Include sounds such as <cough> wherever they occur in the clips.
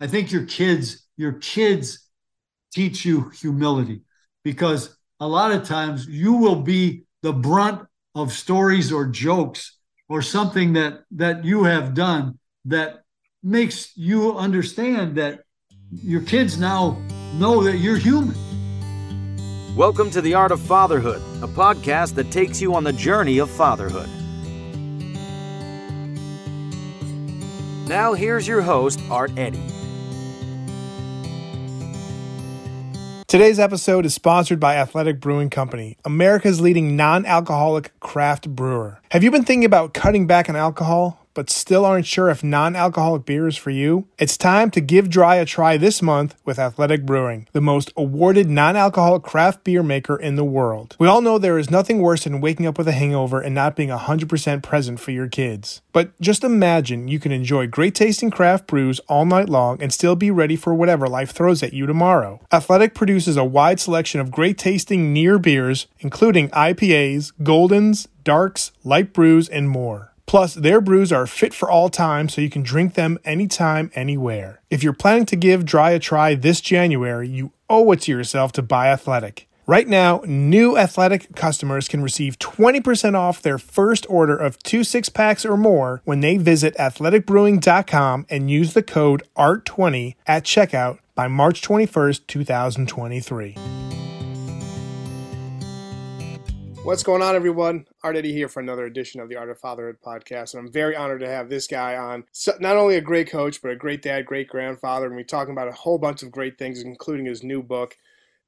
I think your kids, your kids teach you humility because a lot of times you will be the brunt of stories or jokes or something that that you have done that makes you understand that your kids now know that you're human. Welcome to The Art of Fatherhood, a podcast that takes you on the journey of fatherhood. Now, here's your host, Art Eddy. Today's episode is sponsored by Athletic Brewing Company, America's leading non alcoholic craft brewer. Have you been thinking about cutting back on alcohol? But still aren't sure if non alcoholic beer is for you? It's time to give dry a try this month with Athletic Brewing, the most awarded non alcoholic craft beer maker in the world. We all know there is nothing worse than waking up with a hangover and not being 100% present for your kids. But just imagine you can enjoy great tasting craft brews all night long and still be ready for whatever life throws at you tomorrow. Athletic produces a wide selection of great tasting near beers, including IPAs, Goldens, Darks, Light Brews, and more. Plus, their brews are fit for all time, so you can drink them anytime, anywhere. If you're planning to give dry a try this January, you owe it to yourself to buy Athletic. Right now, new Athletic customers can receive 20% off their first order of two six packs or more when they visit athleticbrewing.com and use the code ART20 at checkout by March 21st, 2023. What's going on, everyone? Art Eddy here for another edition of the Art of Fatherhood podcast. And I'm very honored to have this guy on. So, not only a great coach, but a great dad, great grandfather. And we're talking about a whole bunch of great things, including his new book.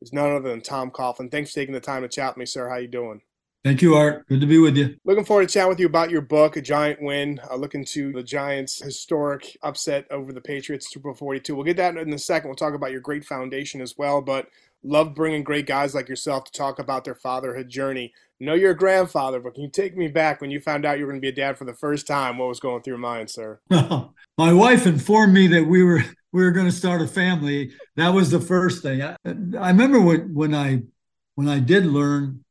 It's none other than Tom Coughlin. Thanks for taking the time to chat with me, sir. How you doing? Thank you, Art. Good to be with you. Looking forward to chatting with you about your book, A Giant Win. Uh, looking to the Giants' historic upset over the Patriots, Super Bowl 42. We'll get that in a second. We'll talk about your great foundation as well. But love bringing great guys like yourself to talk about their fatherhood journey. Know you're a grandfather, but can you take me back when you found out you were going to be a dad for the first time? What was going through your mind, sir? <laughs> My wife informed me that we were we were going to start a family. That was the first thing. I, I remember when when I when I did learn.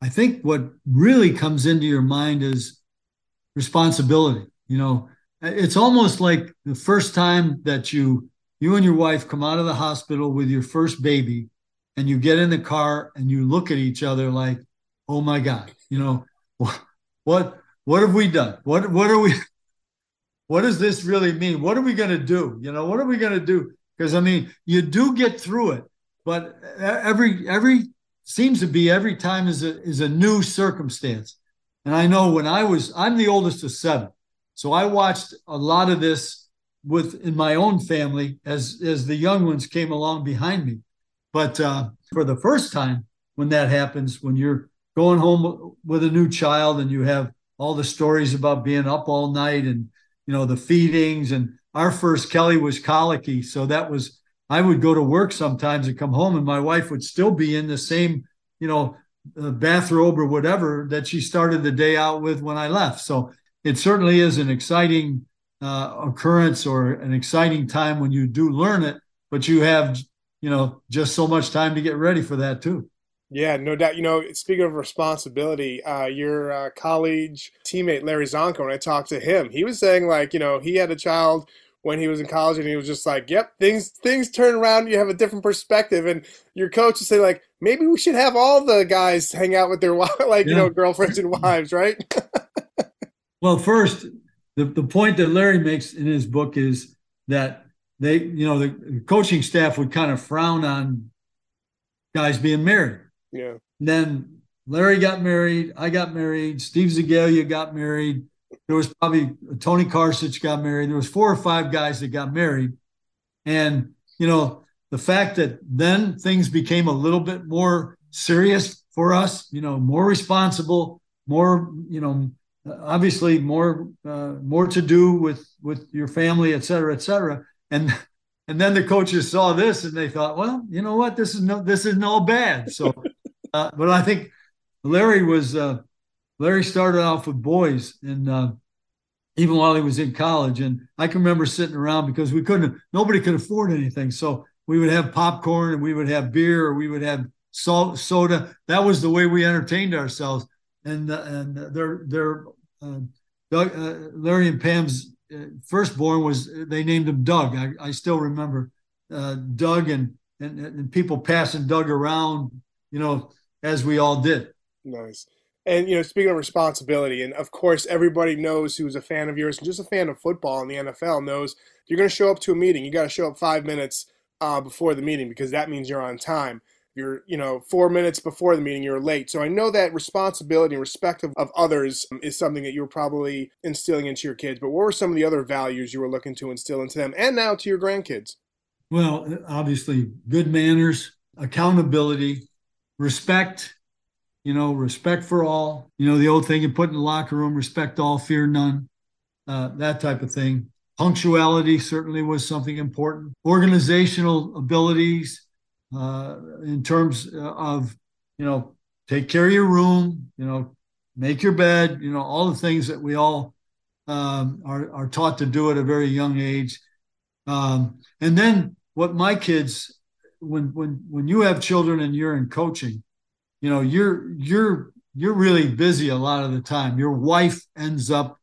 I think what really comes into your mind is responsibility. You know, it's almost like the first time that you you and your wife come out of the hospital with your first baby and you get in the car and you look at each other like oh my God, you know, what what have we done? What what are we? <laughs> What does this really mean? What are we going to do? You know, what are we going to do? Because I mean, you do get through it, but every every seems to be every time is a is a new circumstance. And I know when I was, I'm the oldest of seven, so I watched a lot of this with in my own family as as the young ones came along behind me. But uh, for the first time, when that happens, when you're going home with a new child and you have all the stories about being up all night and you know the feedings and our first kelly was colicky so that was i would go to work sometimes and come home and my wife would still be in the same you know uh, bathrobe or whatever that she started the day out with when i left. So it certainly is an exciting uh, occurrence or an exciting time when you do learn it but you have you know just so much time to get ready for that too yeah, no doubt. You know, speaking of responsibility, uh, your uh, college teammate Larry Csonka, when I talked to him, he was saying like, you know, he had a child when he was in college, and he was just like, "Yep, things things turn around. You have a different perspective." And your coach would say like, "Maybe we should have all the guys hang out with their <laughs> like yeah. you know girlfriends and wives, right?" <laughs> well, first, the the point that Larry makes in his book is that they, you know, the coaching staff would kind of frown on guys being married yeah. then Larry got married. I got married. Steve Zagalia got married. There was probably Tony Karsich got married. There was four or five guys that got married. And, you know, the fact that then things became a little bit more serious for us, you know, more responsible, more, you know, obviously more uh, more to do with with your family, et cetera, et cetera. And and then the coaches saw this and they thought, well, you know what, this is no this isn't all bad. So <laughs> uh, but I think Larry was uh, Larry started off with boys, and uh, even while he was in college, and I can remember sitting around because we couldn't, nobody could afford anything, so we would have popcorn and we would have beer or we would have salt soda. That was the way we entertained ourselves, and uh, and their their uh, Doug, uh, Larry and Pam's firstborn was they named him Doug. I, I still remember uh, Doug and, and and people passing Doug around, you know, as we all did. Nice. And you know, speaking of responsibility, and of course, everybody knows who's a fan of yours and just a fan of football in the NFL knows you're going to show up to a meeting. You got to show up five minutes uh, before the meeting because that means you're on time. You're, you know, four minutes before the meeting, you're late. So I know that responsibility and respect of, of others is something that you were probably instilling into your kids. But what were some of the other values you were looking to instill into them and now to your grandkids? Well, obviously, good manners, accountability, respect, you know, respect for all. You know, the old thing you put in the locker room respect all, fear none, uh, that type of thing. Punctuality certainly was something important. Organizational abilities uh, in terms of, you know, take care of your room, you know, make your bed, you know, all the things that we all um, are, are taught to do at a very young age. Um, and then what my kids, when when when you have children and you're in coaching, you know you're you're you're really busy a lot of the time your wife ends up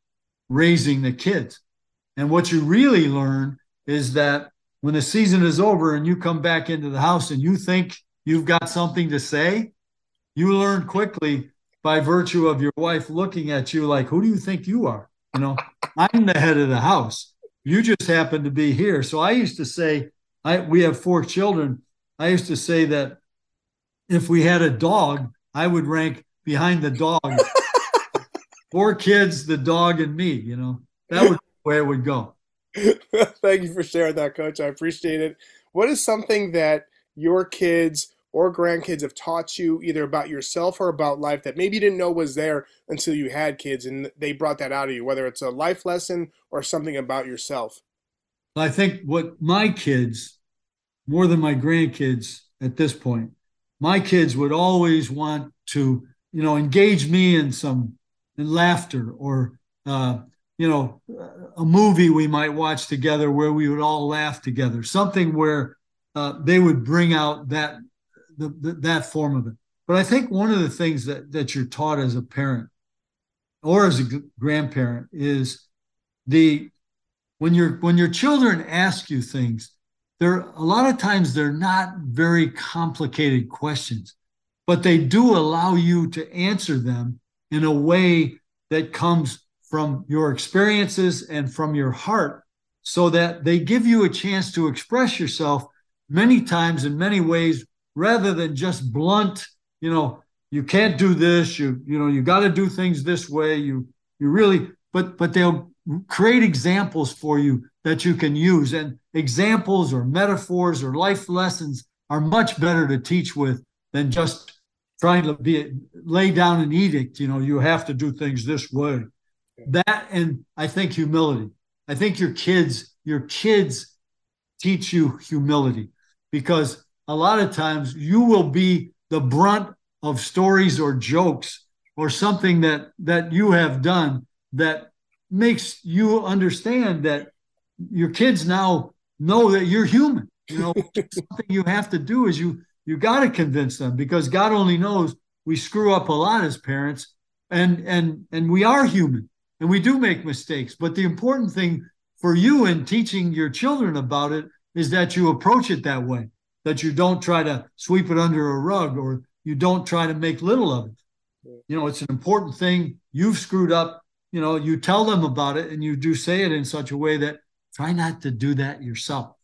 raising the kids and what you really learn is that when the season is over and you come back into the house and you think you've got something to say you learn quickly by virtue of your wife looking at you like who do you think you are you know i'm the head of the house you just happen to be here so i used to say i we have four children i used to say that if we had a dog, I would rank behind the dog. <laughs> Four kids, the dog, and me. You know, that would be the way it would go. <laughs> Thank you for sharing that, Coach. I appreciate it. What is something that your kids or grandkids have taught you either about yourself or about life that maybe you didn't know was there until you had kids and they brought that out of you, whether it's a life lesson or something about yourself? I think what my kids, more than my grandkids at this point, my kids would always want to, you know, engage me in some in laughter or, uh, you know, a movie we might watch together where we would all laugh together, something where uh, they would bring out that the, the, that form of it. But I think one of the things that that you're taught as a parent or as a grandparent is the when your when your children ask you things they're a lot of times they're not very complicated questions, but they do allow you to answer them in a way that comes from your experiences and from your heart so that they give you a chance to express yourself many times in many ways rather than just blunt you know you can't do this you you know you got to do things this way you you really but but they'll create examples for you that you can use. And examples or metaphors or life lessons are much better to teach with than just trying to be lay down an edict. You know, you have to do things this way. That and I think humility. I think your kids, your kids teach you humility because a lot of times you will be the brunt of stories or jokes or something that that you have done that makes you understand that your kids now know that you're human. You know, <laughs> something you have to do is you you got to convince them because God only knows we screw up a lot as parents, and and and we are human and we do make mistakes. But the important thing for you in teaching your children about it is that you approach it that way, that you don't try to sweep it under a rug or you don't try to make little of it. You know, it's an important thing. You've screwed up. You know, you tell them about it and you do say it in such a way that try not to do that yourself.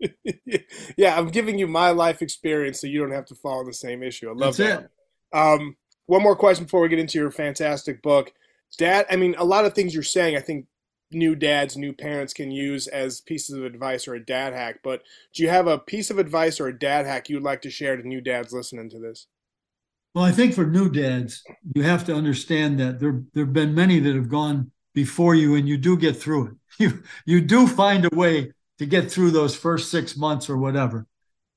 <laughs> yeah, I'm giving you my life experience so you don't have to fall in the same issue. I love That's that. It. Um, one more question before we get into your fantastic book. Dad, I mean, a lot of things you're saying, I think new dads, new parents can use as pieces of advice or a dad hack. But do you have a piece of advice or a dad hack you'd like to share to new dads listening to this? Well, I think for new dads, you have to understand that there there have been many that have gone before you, and you do get through it. <laughs> You you do find a way to get through those first six months or whatever,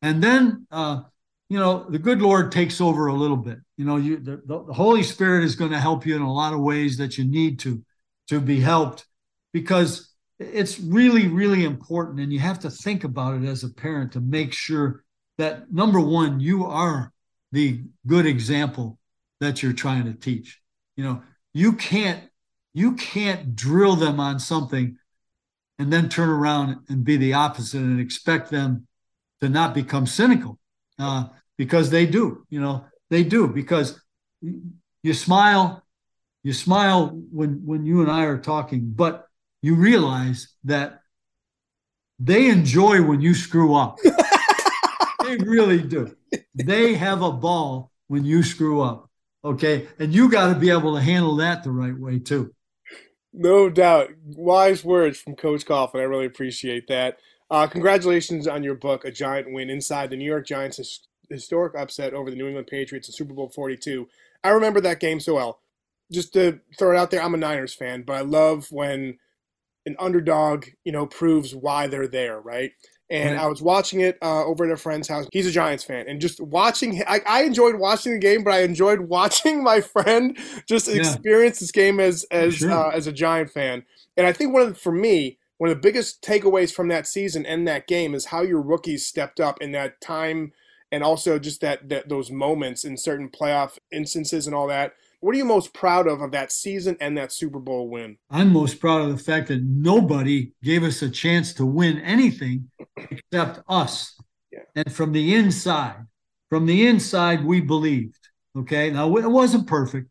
and then uh, you know the good Lord takes over a little bit. You know, you the, the Holy Spirit is going to help you in a lot of ways that you need to to be helped because it's really really important, and you have to think about it as a parent to make sure that number one you are the good example that you're trying to teach. You know, you can't you can't drill them on something and then turn around and be the opposite and expect them to not become cynical uh, because they do. You know, they do because you smile, you smile when when you and I are talking, but you realize that they enjoy when you screw up. <laughs> they really do. They have a ball when you screw up. Okay. And you got to be able to handle that the right way too. No doubt. Wise words from Coach Coughlin. I really appreciate that. Uh, congratulations on your book, A Giant Win Inside the New York Giants' Historic Upset over the New England Patriots in Super Bowl 42. I remember that game so well. Just to throw it out there, I'm a Niners fan, but I love when an underdog, you know, proves why they're there, right? And right. I was watching it uh, over at a friend's house. He's a Giants fan, and just watching, I, I enjoyed watching the game, but I enjoyed <laughs> watching my friend just yeah. experience this game as as sure. uh, as a Giant fan. And I think one of the, for me, one of the biggest takeaways from that season and that game is how your rookies stepped up in that time, and also just that, that those moments in certain playoff instances and all that what are you most proud of of that season and that Super Bowl win? I'm most proud of the fact that nobody gave us a chance to win anything except us. Yeah. And from the inside, from the inside, we believed. Okay. Now, it wasn't perfect.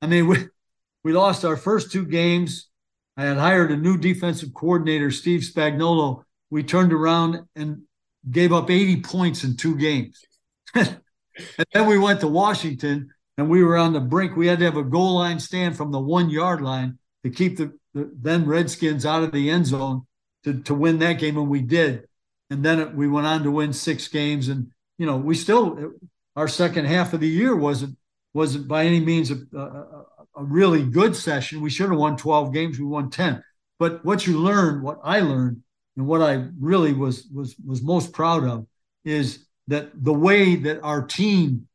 I mean, <laughs> we, we lost our first two games. I had hired a new defensive coordinator, Steve Spagnuolo. We turned around and gave up 80 points in two games. <laughs> and then we went to Washington and we were on the brink. We had to have a goal line stand from the one yard line to keep the, the then Redskins out of the end zone to, to win that game, and we did. And then it, we went on to win six games, and you know we still our second half of the year wasn't wasn't by any means a, a, a really good session. We should have won 12 games. We won 10. But what you learn, what I learned, and what I really was was was most proud of is that the way that our team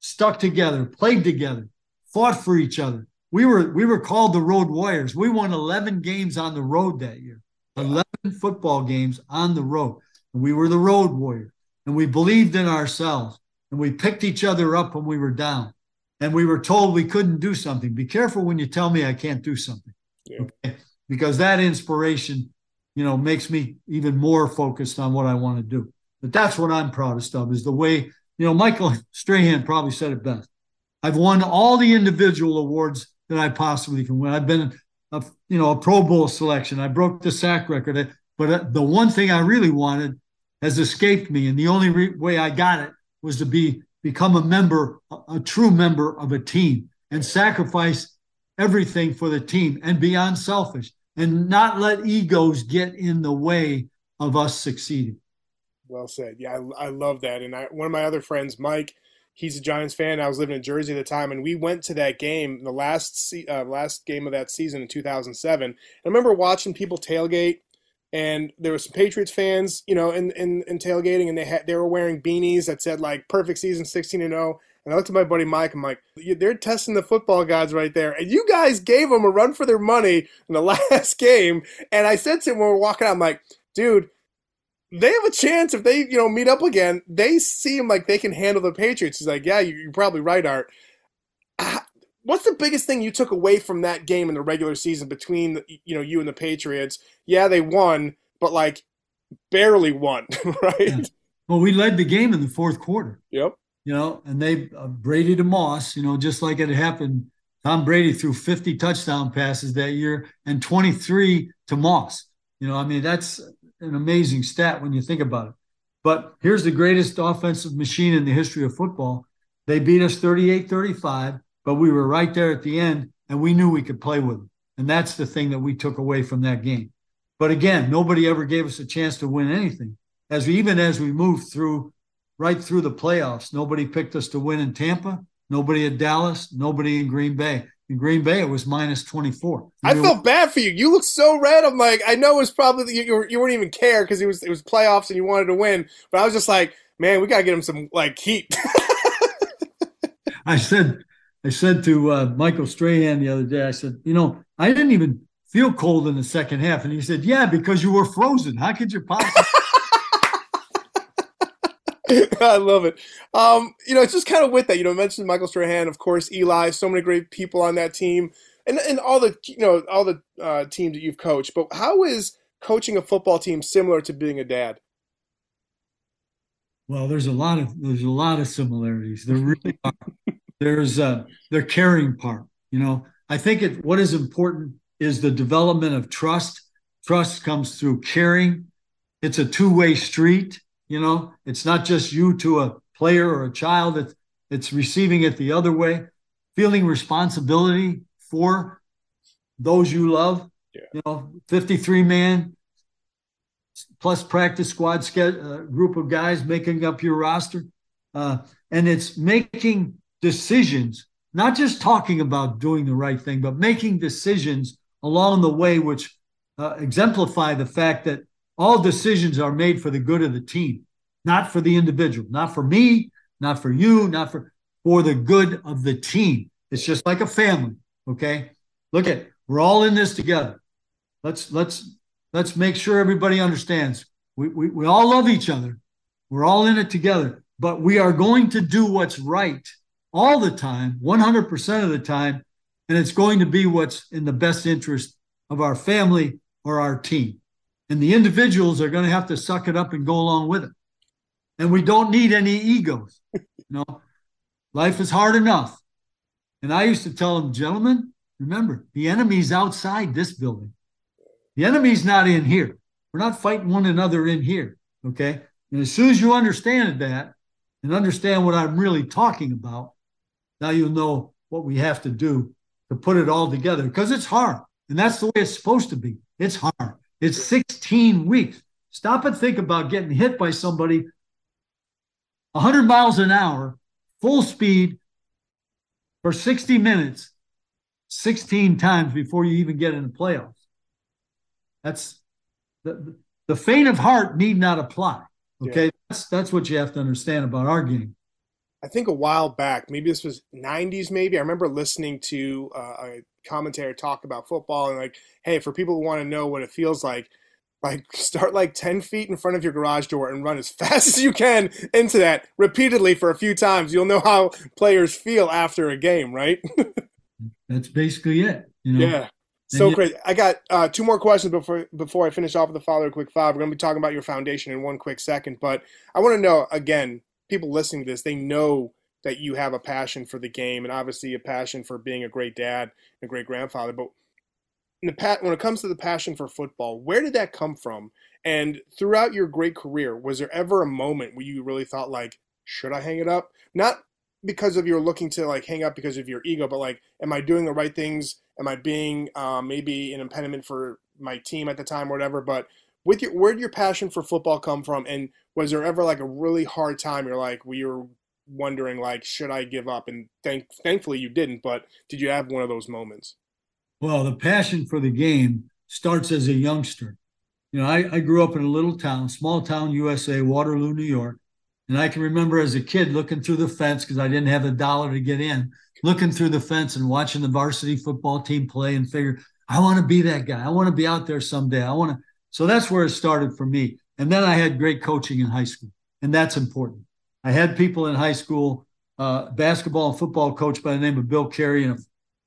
stuck together, played together, fought for each other. We were we were called the Road Warriors. We won 11 games on the road that year. 11 football games on the road. And we were the Road Warriors. And we believed in ourselves. And we picked each other up when we were down. And we were told we couldn't do something. Be careful when you tell me I can't do something. Yeah. Okay? Because that inspiration, you know, makes me even more focused on what I want to do. But that's what I'm proudest of is the way you know, Michael Strahan probably said it best. I've won all the individual awards that I possibly can win. I've been, a, you know, a Pro Bowl selection. I broke the sack record. But uh, the one thing I really wanted has escaped me, and the only re- way I got it was to be become a member, a, a true member of a team, and sacrifice everything for the team, and be unselfish, and not let egos get in the way of us succeeding. Well said. Yeah, I, I love that. And I, one of my other friends, Mike, he's a Giants fan. I was living in Jersey at the time, and we went to that game, the last uh, last game of that season in 2007. I remember watching people tailgate, and there were some Patriots fans, you know, in in, in tailgating, and they had they were wearing beanies that said like "Perfect Season 16 and 0." And I looked at my buddy Mike. I'm like, they're testing the football gods right there. And you guys gave them a run for their money in the <laughs> last game. And I said to him when we we're walking out, I'm like, dude, they have a chance if they, you know, meet up again. They seem like they can handle the Patriots. He's like, yeah, you're probably right, Art. Ah, what's the biggest thing you took away from that game in the regular season between, you know, you and the Patriots? Yeah, they won, but like barely won, <laughs> right? Yeah. Well, we led the game in the fourth quarter. Yep. You know, and they uh, Brady to Moss, you know, just like it happened. Tom Brady threw 50 touchdown passes that year and 23 to Moss. You know, I mean, that's an amazing stat when you think about it. But here's the greatest offensive machine in the history of football. They beat us 38 35, but we were right there at the end and we knew we could play with them. And that's the thing that we took away from that game. But again, nobody ever gave us a chance to win anything. As we, even as we moved through right through the playoffs, nobody picked us to win in Tampa, nobody at Dallas, nobody in Green Bay in Green Bay, it was minus 24. I felt bad for you. You look so red. I'm like, I know it was probably you, you, you wouldn't even care because it was it was playoffs and you wanted to win. But I was just like, man, we gotta get him some like heat. <laughs> I said, I said to uh, Michael Strahan the other day, I said, you know, I didn't even feel cold in the second half, and he said, yeah, because you were frozen. How could you possibly? <laughs> I love it. Um, you know, it's just kind of with that. You know, I mentioned Michael Strahan, of course, Eli, so many great people on that team, and and all the you know all the uh, teams that you've coached. But how is coaching a football team similar to being a dad? Well, there's a lot of there's a lot of similarities. There really are. There's uh, the caring part. You know, I think it. What is important is the development of trust. Trust comes through caring. It's a two way street. You know, it's not just you to a player or a child. It's it's receiving it the other way. Feeling responsibility for those you love. Yeah. You know, 53 man plus practice squad uh, group of guys making up your roster. Uh, and it's making decisions, not just talking about doing the right thing, but making decisions along the way, which uh, exemplify the fact that all decisions are made for the good of the team, not for the individual, not for me, not for you, not for for the good of the team. It's just like a family. Okay. Look at we're all in this together. Let's let's let's make sure everybody understands. We, we, we all love each other. We're all in it together, but we are going to do what's right all the time, 100% of the time. And it's going to be what's in the best interest of our family or our team. And the individuals are going to have to suck it up and go along with it. And we don't need any egos. You know, life is hard enough. And I used to tell them, gentlemen, remember, the enemy's outside this building. The enemy's not in here. We're not fighting one another in here. Okay. And as soon as you understand that and understand what I'm really talking about, now you'll know what we have to do to put it all together because it's hard. And that's the way it's supposed to be. It's hard. It's 16 weeks. Stop and think about getting hit by somebody 100 miles an hour, full speed for 60 minutes, 16 times before you even get in the playoffs. That's the, the faint of heart need not apply. Okay. Yeah. That's that's what you have to understand about our game. I think a while back, maybe this was 90s, maybe. I remember listening to uh, a commentator talk about football and, like, hey, for people who want to know what it feels like, like <laughs> start like 10 feet in front of your garage door and run as <laughs> fast as you can into that repeatedly for a few times. You'll know how players feel after a game, right? <laughs> That's basically it. You know? Yeah. So great. I got uh, two more questions before before I finish off with the Father Quick Five. We're going to be talking about your foundation in one quick second, but I want to know again, people listening to this, they know that you have a passion for the game and obviously a passion for being a great dad and a great grandfather. But pat, when it comes to the passion for football, where did that come from? And throughout your great career, was there ever a moment where you really thought like, should I hang it up? Not because of your looking to like hang up because of your ego, but like, am I doing the right things? Am I being um, maybe an impediment for my team at the time or whatever? But with your, where did your passion for football come from? And was there ever like a really hard time you're like, we were wondering like, should I give up? And thank, thankfully you didn't, but did you have one of those moments? Well, the passion for the game starts as a youngster. You know, I, I grew up in a little town, small town, USA, Waterloo, New York. And I can remember as a kid looking through the fence because I didn't have a dollar to get in looking through the fence and watching the varsity football team play and figure, I want to be that guy. I want to be out there someday. I want to. So that's where it started for me. And then I had great coaching in high school, and that's important. I had people in high school, uh, basketball and football coach by the name of Bill Carey, and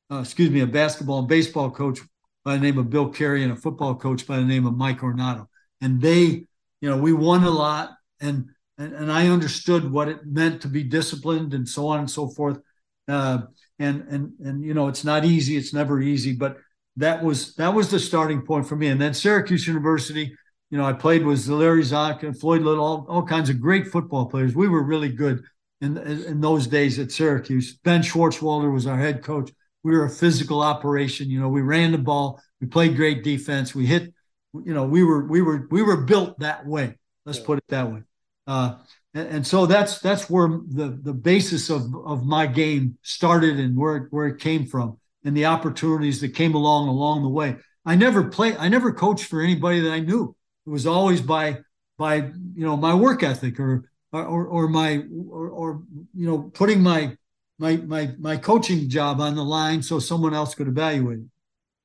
a, uh, excuse me, a basketball and baseball coach by the name of Bill Carey, and a football coach by the name of Mike Ornato. And they, you know, we won a lot, and and, and I understood what it meant to be disciplined and so on and so forth. Uh, and and and you know it's not easy it's never easy but that was that was the starting point for me and then syracuse university you know i played with Larry Csonka and floyd little all, all kinds of great football players. We were really good in, in those days at syracuse. Ben schwartzwalder was our head coach. We were a physical operation. You know we ran the ball. We played great defense. We hit you know we were we were we were built that way. Let's put it that way. Uh, and, and, so that's that's where the the basis of of my game started and where where it came from and the opportunities that came along along the way. I never played. I never coached for anybody that I knew. It was always by by you know my work ethic or or or my or, or you know putting my my my my coaching job on the line so someone else could evaluate it.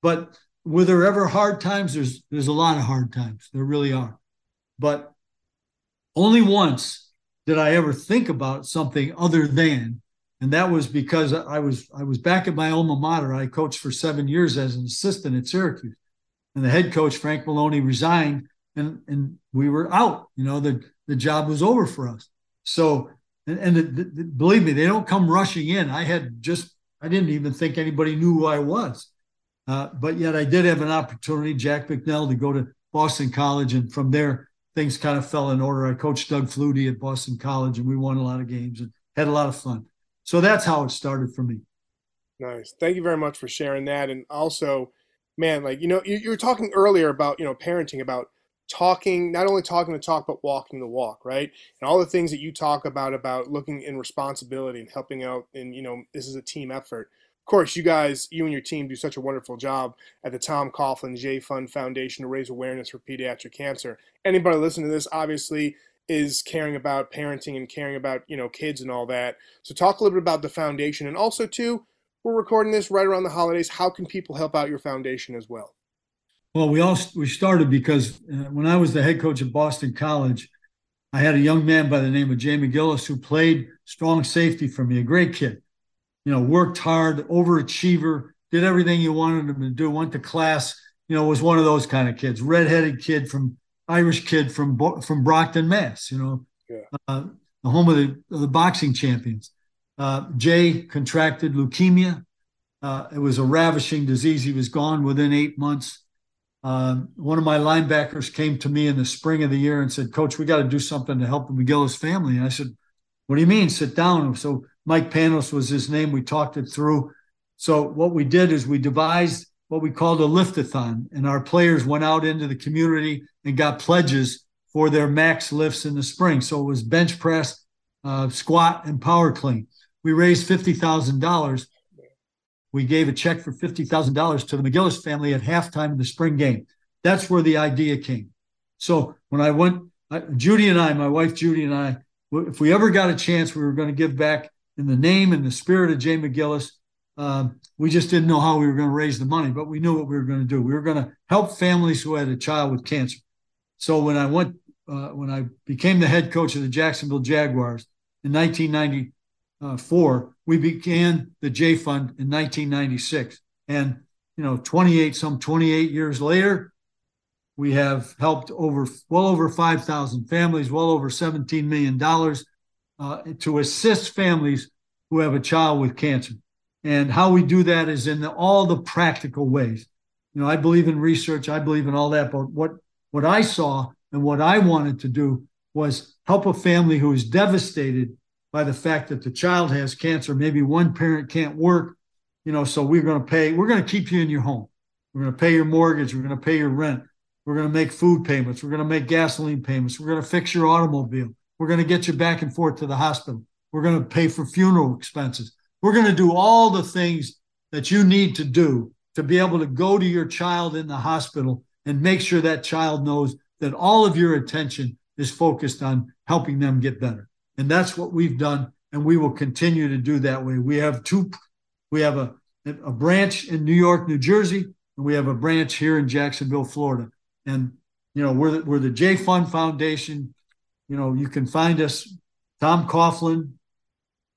But were there ever hard times? There's there's a lot of hard times. There really are. But only once did I ever think about something other than, and that was because I was I was back at my alma mater. I coached for seven years as an assistant at Syracuse, and the head coach Frank Maloney resigned, and and we were out. You know, the the job was over for us. So, and, and the, the, believe me, they don't come rushing in. I had just I didn't even think anybody knew who I was, uh, but yet I did have an opportunity, Jack Bicknell, to go to Boston College, and from there things kind of fell in order. I coached Doug Flutie at Boston College, and we won a lot of games and had a lot of fun. So that's how it started for me. Nice. Thank you very much for sharing that. And also, man, like, you know, you, you were talking earlier about, you know, parenting, about talking, not only talking the talk, but walking the walk, right? And all the things that you talk about, about looking in responsibility and helping out. And, you know, this is a team effort. Of course, you guys, you and your team do such a wonderful job at the Tom Coughlin Jay Fund Foundation to raise awareness for pediatric cancer. Anybody listening to this, obviously, is caring about parenting and caring about you know kids and all that. So talk a little bit about the foundation and also too, we're recording this right around the holidays. How can people help out your foundation as well? Well, we all we started because uh, when I was the head coach at Boston College, I had a young man by the name of Jay Gillis who played strong safety for me, a great kid. You know, worked hard, overachiever, did everything you wanted him to do. Went to class. You know, was one of those kind of kids, redheaded kid from Irish kid from from Brockton, Mass. You know, yeah. uh, the home of the, of the boxing champions. Uh, Jay contracted leukemia. Uh, it was a ravishing disease. He was gone within eight months. Uh, one of my linebackers came to me in the spring of the year and said, "Coach, we got to do something to help the McGillis family." And I said, "What do you mean? Sit down." So Mike Panos was his name. We talked it through. So what we did is we devised what we called a liftathon, and our players went out into the community and got pledges for their max lifts in the spring. So it was bench press, uh, squat, and power clean. We raised fifty thousand dollars. We gave a check for fifty thousand dollars to the McGillis family at halftime of the spring game. That's where the idea came. So when I went, I, Judy and I, my wife Judy and I, if we ever got a chance, we were going to give back in the name and the spirit of Jay McGillis. Um, we just didn't know how we were going to raise the money, but we knew what we were going to do. We were going to help families who had a child with cancer. So when I went, uh, when I became the head coach of the Jacksonville Jaguars in 1994, we began the Jay Fund in 1996, and you know, 28 some 28 years later, we have helped over well over 5,000 families, well over 17 million dollars uh, to assist families who have a child with cancer. And how we do that is in the, all the practical ways. You know, I believe in research, I believe in all that, but what what I saw and what I wanted to do was help a family who is devastated by the fact that the child has cancer. Maybe one parent can't work, you know, so we're going to pay, we're going to keep you in your home. We're going to pay your mortgage. We're going to pay your rent. We're going to make food payments. We're going to make gasoline payments. We're going to fix your automobile. We're going to get you back and forth to the hospital. We're going to pay for funeral expenses. We're going to do all the things that you need to do to be able to go to your child in the hospital and make sure that child knows that all of your attention is focused on helping them get better. And that's what we've done. And we will continue to do that way. We have two, we have a, a branch in New York, New Jersey, and we have a branch here in Jacksonville, Florida. And, you know, we're the, we're the Jay Fund Foundation. You know, you can find us, Tom Coughlin,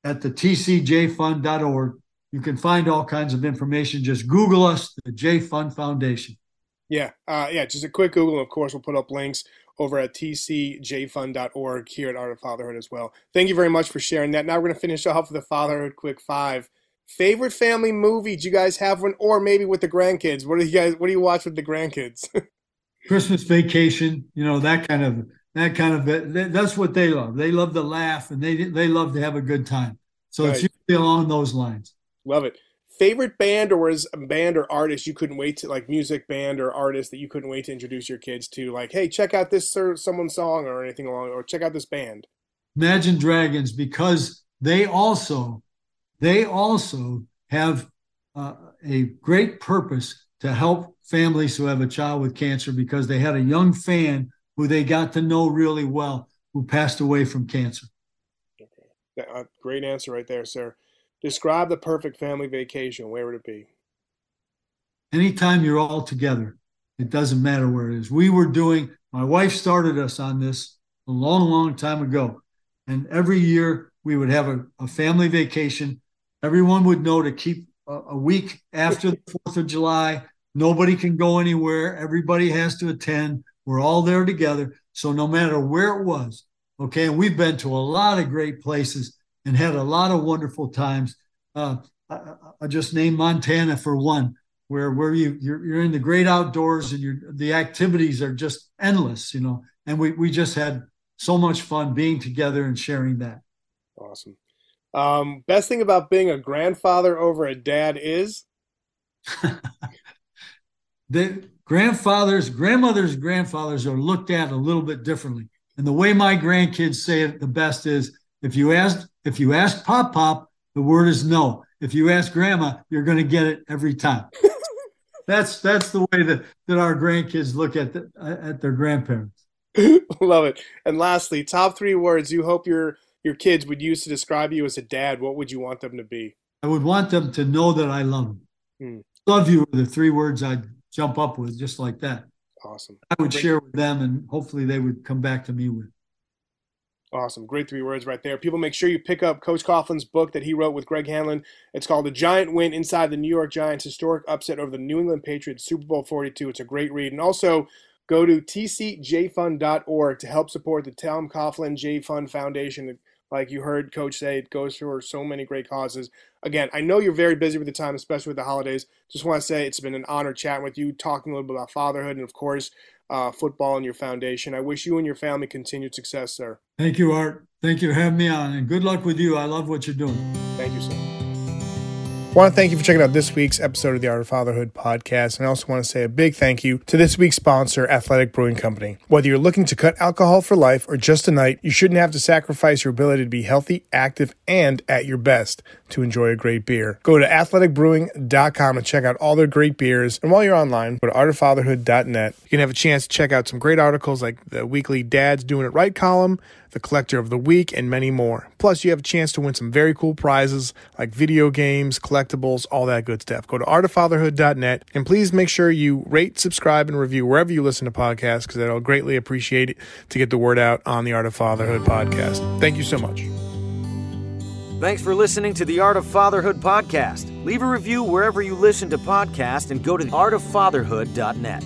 at the tcjayfund.org. You can find all kinds of information. Just Google us, the Jay Fund Foundation. Yeah, uh, yeah, just a quick Google. Of course, we'll put up links over at tcjayfund.org here at Art of Fatherhood as well. Thank you very much for sharing that. Now we're going to finish off with the Fatherhood Quick Five. Favorite family movie? Do you guys have one, or maybe with the grandkids? What do you guys? What do you watch with the grandkids? <laughs> Christmas Vacation. You know that kind of that kind of that's what they love. They love to laugh and they they love to have a good time. So right. it's usually along those lines. Love it. Favorite band or was a band or artist you couldn't wait to like music band or artist that you couldn't wait to introduce your kids to? Like, hey, check out this someone's song or anything along, or check out this band. Imagine Dragons because they also they also have uh, a great purpose to help families who have a child with cancer because they had a young fan who they got to know really well who passed away from cancer. Okay. Uh, great answer right there, sir. Describe the perfect family vacation. Where would it be? Anytime you're all together, it doesn't matter where it is. We were doing, my wife started us on this a long, long time ago. And every year we would have a, a family vacation. Everyone would know to keep a, a week after the 4th of July nobody can go anywhere. Everybody has to attend. We're all there together. So no matter where it was, okay, and we've been to a lot of great places and had a lot of wonderful times. Uh, I, I just named Montana for one, where where you you're, you're in the great outdoors and you're the activities are just endless, you know. And we we just had so much fun being together and sharing that. Awesome. Um, best thing about being a grandfather over a dad is <laughs> the grandfathers, grandmothers, grandfathers are looked at a little bit differently. And the way my grandkids say it the best is if you ask if you ask pop pop, the word is no. If you ask grandma, you're going to get it every time. <laughs> that's that's the way that that our grandkids look at the, at their grandparents. <laughs> Love it. And lastly, top three words you hope your your kids would use to describe you as a dad. What would you want them to be? I would want them to know that I love them. Hmm. Love you are the three words I'd jump up with, just like that. Awesome. I would share with them, and hopefully they would come back to me with. Awesome. Great three words right there. People, make sure you pick up Coach Coughlin's book that he wrote with Greg Hanlon. It's called A Giant Win Inside the New York Giants Historic Upset Over the New England Patriots Super Bowl 42. It's a great read. And also, go to tcjayfund.org to help support the Tom Coughlin Jay Fund Foundation. Like you heard Coach say, it goes for so many great causes. Again, I know you're very busy with the time, especially with the holidays. Just want to say it's been an honor chatting with you, talking a little bit about fatherhood, and of course, uh, football and your foundation. I wish you and your family continued success, sir. Thank you, Art. Thank you for having me on, and good luck with you. I love what you're doing. Thank you, sir. Want to thank you for checking out this week's episode of the Art of Fatherhood podcast. And I also want to say a big thank you to this week's sponsor, Athletic Brewing Company. Whether you're looking to cut alcohol for life or just a night, you shouldn't have to sacrifice your ability to be healthy, active, and at your best to enjoy a great beer. Go to athleticbrewing.com and check out all their great beers. And while you're online, go to artoffatherhood.net. You can have a chance to check out some great articles like the weekly Dad's Doing It Right column, the Collector of the Week, and many more. Plus, you have a chance to win some very cool prizes like video games, collectibles, all that good stuff. Go to artoffatherhood.net and please make sure you rate, subscribe, and review wherever you listen to podcasts because I'll greatly appreciate it to get the word out on the Art of Fatherhood podcast. Thank you so much. Thanks for listening to the Art of Fatherhood podcast. Leave a review wherever you listen to podcasts and go to artoffatherhood.net.